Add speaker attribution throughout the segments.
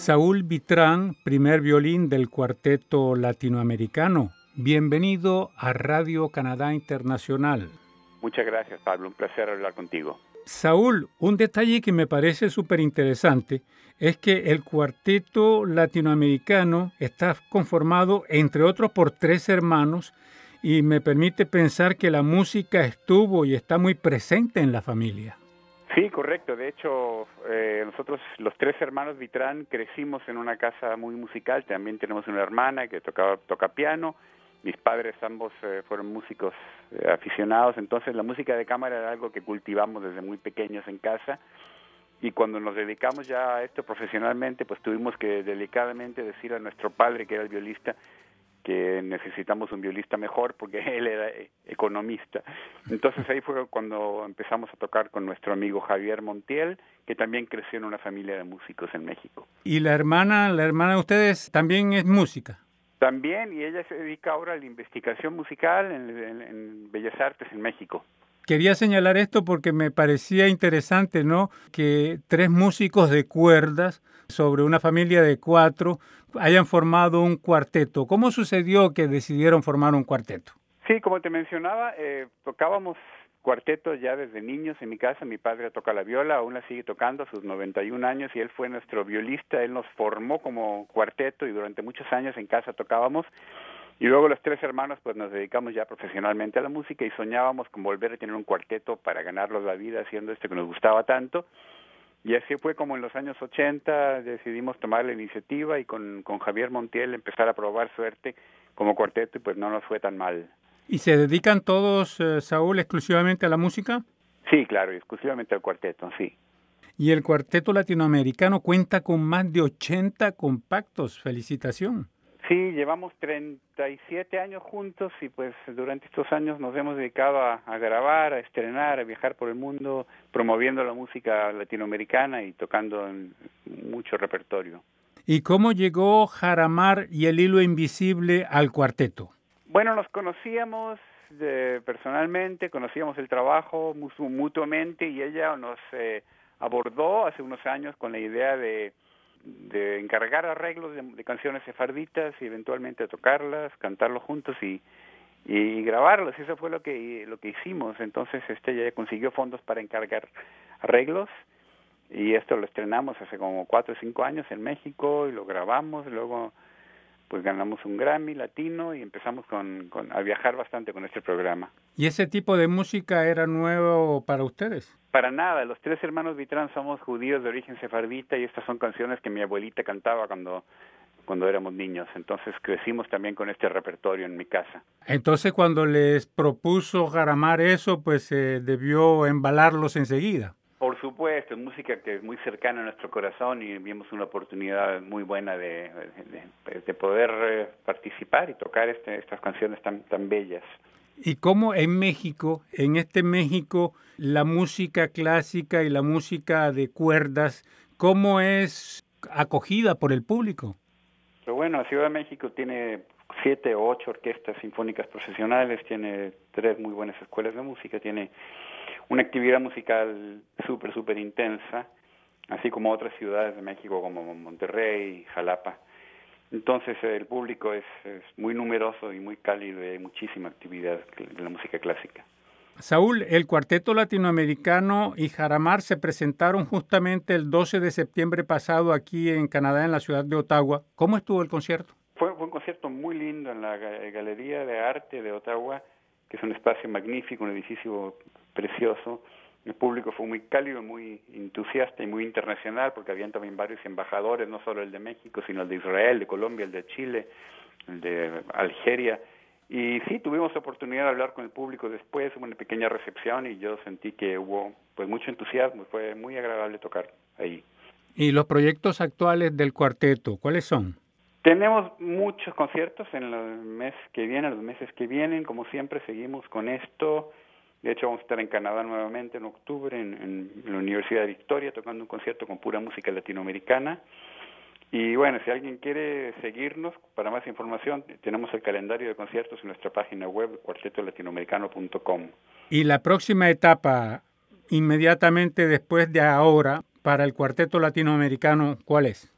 Speaker 1: Saúl Vitrán, primer violín del cuarteto latinoamericano. Bienvenido a Radio Canadá Internacional.
Speaker 2: Muchas gracias, Pablo. Un placer hablar contigo.
Speaker 1: Saúl, un detalle que me parece súper interesante es que el cuarteto latinoamericano está conformado, entre otros, por tres hermanos y me permite pensar que la música estuvo y está muy presente en la familia.
Speaker 2: Sí, correcto. De hecho, eh, nosotros los tres hermanos Vitrán crecimos en una casa muy musical. También tenemos una hermana que tocaba toca piano. Mis padres ambos eh, fueron músicos eh, aficionados. Entonces, la música de cámara era algo que cultivamos desde muy pequeños en casa. Y cuando nos dedicamos ya a esto profesionalmente, pues tuvimos que delicadamente decir a nuestro padre, que era el violista, que necesitamos un violista mejor porque él era economista. Entonces ahí fue cuando empezamos a tocar con nuestro amigo Javier Montiel, que también creció en una familia de músicos en México.
Speaker 1: ¿Y la hermana, la hermana de ustedes también es música?
Speaker 2: También, y ella se dedica ahora a la investigación musical en, en Bellas Artes en México.
Speaker 1: Quería señalar esto porque me parecía interesante, ¿no? Que tres músicos de cuerdas sobre una familia de cuatro hayan formado un cuarteto. ¿Cómo sucedió que decidieron formar un cuarteto?
Speaker 2: Sí, como te mencionaba, eh, tocábamos cuartetos ya desde niños en mi casa. Mi padre toca la viola, aún la sigue tocando a sus 91 años y él fue nuestro violista. Él nos formó como cuarteto y durante muchos años en casa tocábamos. Y luego los tres hermanos pues nos dedicamos ya profesionalmente a la música y soñábamos con volver a tener un cuarteto para ganarnos la vida haciendo esto que nos gustaba tanto. Y así fue como en los años 80 decidimos tomar la iniciativa y con, con Javier Montiel empezar a probar suerte como cuarteto y pues no nos fue tan mal.
Speaker 1: ¿Y se dedican todos, eh, Saúl, exclusivamente a la música?
Speaker 2: Sí, claro, exclusivamente al cuarteto, sí.
Speaker 1: Y el cuarteto latinoamericano cuenta con más de 80 compactos. Felicitación.
Speaker 2: Sí, llevamos 37 años juntos y pues durante estos años nos hemos dedicado a, grabar, a estrenar, a viajar por el mundo, promoviendo la música latinoamericana y tocando en mucho repertorio.
Speaker 1: ¿Y cómo llegó Jaramar y el hilo invisible al cuarteto?
Speaker 2: Bueno, nos conocíamos de, personalmente, conocíamos el trabajo mutuamente y ella nos eh, abordó hace unos años con la idea de de encargar arreglos de, canciones sefarditas y eventualmente tocarlas, cantarlos juntos y, y grabarlos. Eso fue lo que lo que hicimos. Entonces este ya consiguió fondos para encargar arreglos y esto lo estrenamos hace como cuatro o cinco años en México y lo grabamos. Luego pues ganamos un Grammy latino y empezamos con, con, a viajar bastante con este programa.
Speaker 1: ¿Y ese tipo de música era nuevo para ustedes?
Speaker 2: Para nada, los tres hermanos Vitrán somos judíos de origen sefardita y estas son canciones que mi abuelita cantaba cuando cuando éramos niños, entonces crecimos también con este repertorio en mi casa.
Speaker 1: Entonces cuando les propuso Jaramar eso, pues se debió embalarlos enseguida.
Speaker 2: Por supuesto, es música que es muy cercana a nuestro corazón y vimos una oportunidad muy buena de, de, poder eh, participar y tocar este, estas canciones tan, tan bellas.
Speaker 1: ¿Y cómo en México, en este México, la música clásica y la música de cuerdas, cómo es acogida por el público?
Speaker 2: Pero bueno, la Ciudad de México tiene siete o ocho orquestas sinfónicas profesionales, tiene tres muy buenas escuelas de música, tiene una actividad musical súper, súper intensa, así como otras ciudades de México como Monterrey, Jalapa. Entonces el público es, muy numeroso y muy cálido y hay muchísima actividad de la música clásica.
Speaker 1: Saúl, el cuarteto latinoamericano y Jaramar se presentaron justamente el 12 de septiembre pasado aquí en Canadá, en la ciudad de Ottawa. ¿Cómo estuvo el concierto?
Speaker 2: Fue, fue un concierto muy lindo en la Galería de Arte de Ottawa, que es un espacio magnífico, un edificio precioso. El público fue muy cálido, muy entusiasta y muy internacional, porque habían también varios embajadores, no solo el de México, sino el de Israel, de Colombia, el de Chile, el de Algeria. Y sí, tuvimos oportunidad de hablar con el público después, hubo una pequeña recepción y yo sentí que hubo pues mucho entusiasmo, fue muy agradable tocar ahí.
Speaker 1: ¿Y los proyectos actuales del cuarteto, cuáles son?
Speaker 2: Tenemos muchos conciertos en los meses que vienen, los meses que vienen, como siempre seguimos con esto. De hecho, vamos a estar en Canadá nuevamente en octubre, en, la Universidad de Victoria, tocando un concierto con pura música latinoamericana. Y bueno, si alguien quiere seguirnos para más información, tenemos el calendario de conciertos en nuestra página web, cuartetolatinoamericano.com.
Speaker 1: Y la próxima etapa, inmediatamente después de ahora, para el cuarteto latinoamericano, ¿cuál es?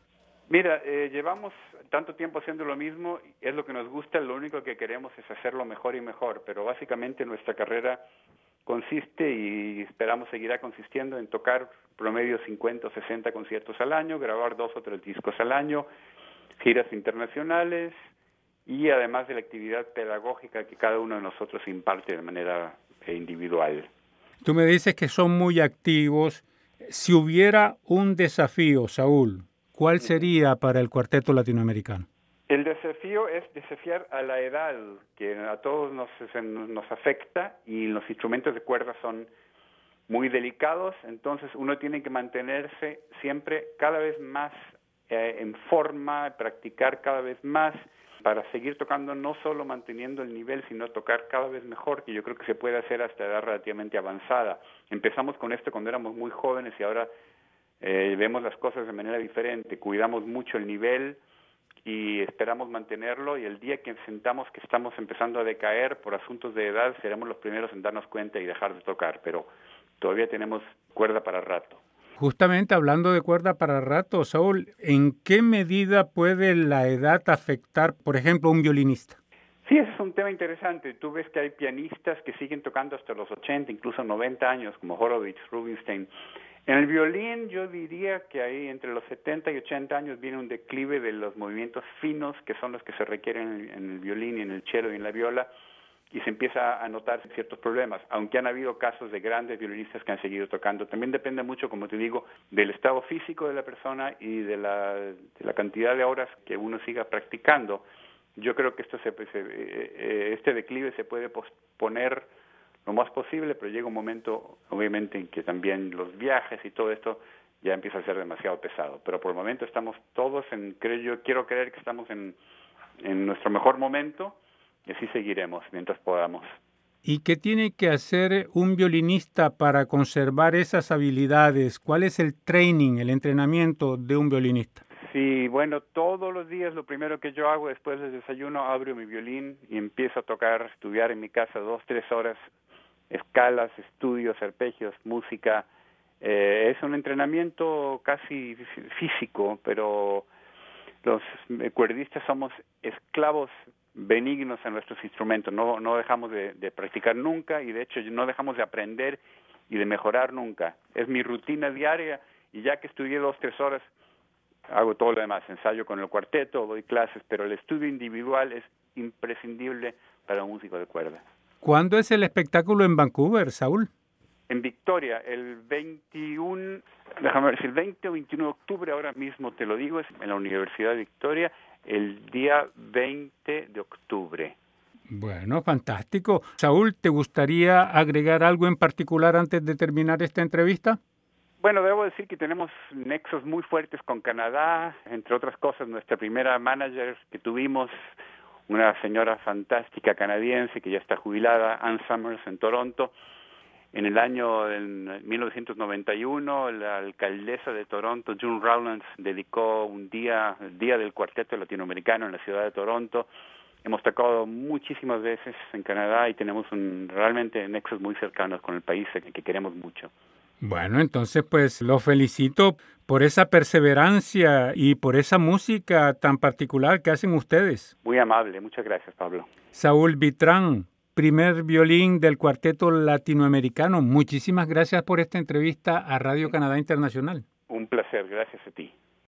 Speaker 2: Mira, eh, llevamos tanto tiempo haciendo lo mismo, es lo que nos gusta, lo único que queremos es hacerlo mejor y mejor, pero básicamente nuestra carrera consiste y esperamos seguirá consistiendo en tocar promedio 50 o 60 conciertos al año, grabar dos o tres discos al año, giras internacionales y además de la actividad pedagógica que cada uno de nosotros imparte de manera eh, individual.
Speaker 1: Tú me dices que son muy activos. Si hubiera un desafío, Saúl, ¿cuál sería para el cuarteto latinoamericano?
Speaker 2: El desafío es desafiar a la edad, que a todos nos, nos afecta y los instrumentos de cuerda son muy delicados, entonces uno tiene que mantenerse siempre cada vez más eh, en forma, practicar cada vez más para seguir tocando no solo manteniendo el nivel, sino tocar cada vez mejor, que yo creo que se puede hacer hasta edad relativamente avanzada. Empezamos con esto cuando éramos muy jóvenes y ahora eh, vemos las cosas de manera diferente, cuidamos mucho el nivel y esperamos mantenerlo y el día que sentamos que estamos empezando a decaer por asuntos de edad, seremos los primeros en darnos cuenta y dejar de tocar, pero todavía tenemos cuerda para rato.
Speaker 1: Justamente hablando de cuerda para rato, Saúl, ¿en qué medida puede la edad afectar, por ejemplo, a un violinista?
Speaker 2: Sí, ese es un tema interesante. Tú ves que hay pianistas que siguen tocando hasta los 80, incluso 90 años, como Horowitz, Rubinstein. En el violín yo diría que ahí entre los 70 y 80 años viene un declive de los movimientos finos, que son los que se requieren en el violín y en el cello y en la viola, y se empieza a notar ciertos problemas, aunque han habido casos de grandes violinistas que han seguido tocando. También depende mucho, como te digo, del estado físico de la persona y de la, de la cantidad de horas que uno siga practicando. Yo creo que esto se, se, eh, eh, este declive se puede posponer lo más posible, pero llega un momento, obviamente, en que también los viajes y todo esto ya empieza a ser demasiado pesado. Pero por el momento estamos todos en, creo yo, quiero creer que estamos en, en nuestro mejor momento y así seguiremos mientras podamos.
Speaker 1: ¿Y qué tiene que hacer un violinista para conservar esas habilidades? ¿Cuál es el training, el entrenamiento de un violinista?
Speaker 2: Sí, bueno, todos los días lo primero que yo hago después del desayuno, abro mi violín y empiezo a tocar, estudiar en mi casa dos, tres horas, escalas, estudios, arpegios, música. Eh, es un entrenamiento casi físico, pero los cuerdistas somos esclavos benignos en nuestros instrumentos, no, no dejamos de, practicar nunca y de hecho no dejamos de aprender y de mejorar nunca. Es mi rutina diaria y ya que estudié dos, tres horas, hago todo lo demás, ensayo con el cuarteto, doy clases, pero el estudio individual es imprescindible para un músico de cuerda.
Speaker 1: ¿Cuándo es el espectáculo en Vancouver, Saúl?
Speaker 2: En Victoria, el 21, déjame ver si el 20 o 21 de octubre, ahora mismo te lo digo, es en la Universidad de Victoria el día 20 de octubre.
Speaker 1: Bueno, fantástico. Saúl, ¿te gustaría agregar algo en particular antes de terminar esta entrevista?
Speaker 2: Bueno, debo decir que tenemos nexos muy fuertes con Canadá, entre otras cosas, nuestra primera manager que tuvimos, una señora fantástica canadiense que ya está jubilada, Ann Summers en Toronto, en el año 1991, la alcaldesa de Toronto, June Rowlands, dedicó un día, el Día del Cuarteto Latinoamericano en la ciudad de Toronto. Hemos tocado muchísimas veces en Canadá y tenemos un, realmente nexos muy cercanos con el país que queremos mucho.
Speaker 1: Bueno, entonces pues lo felicito por esa perseverancia y por esa música tan particular que hacen ustedes.
Speaker 2: Muy amable, muchas gracias Pablo.
Speaker 1: Saúl Vitrán, primer violín del cuarteto latinoamericano. Muchísimas gracias por esta entrevista a Radio Canadá Internacional.
Speaker 2: Un placer, gracias a ti.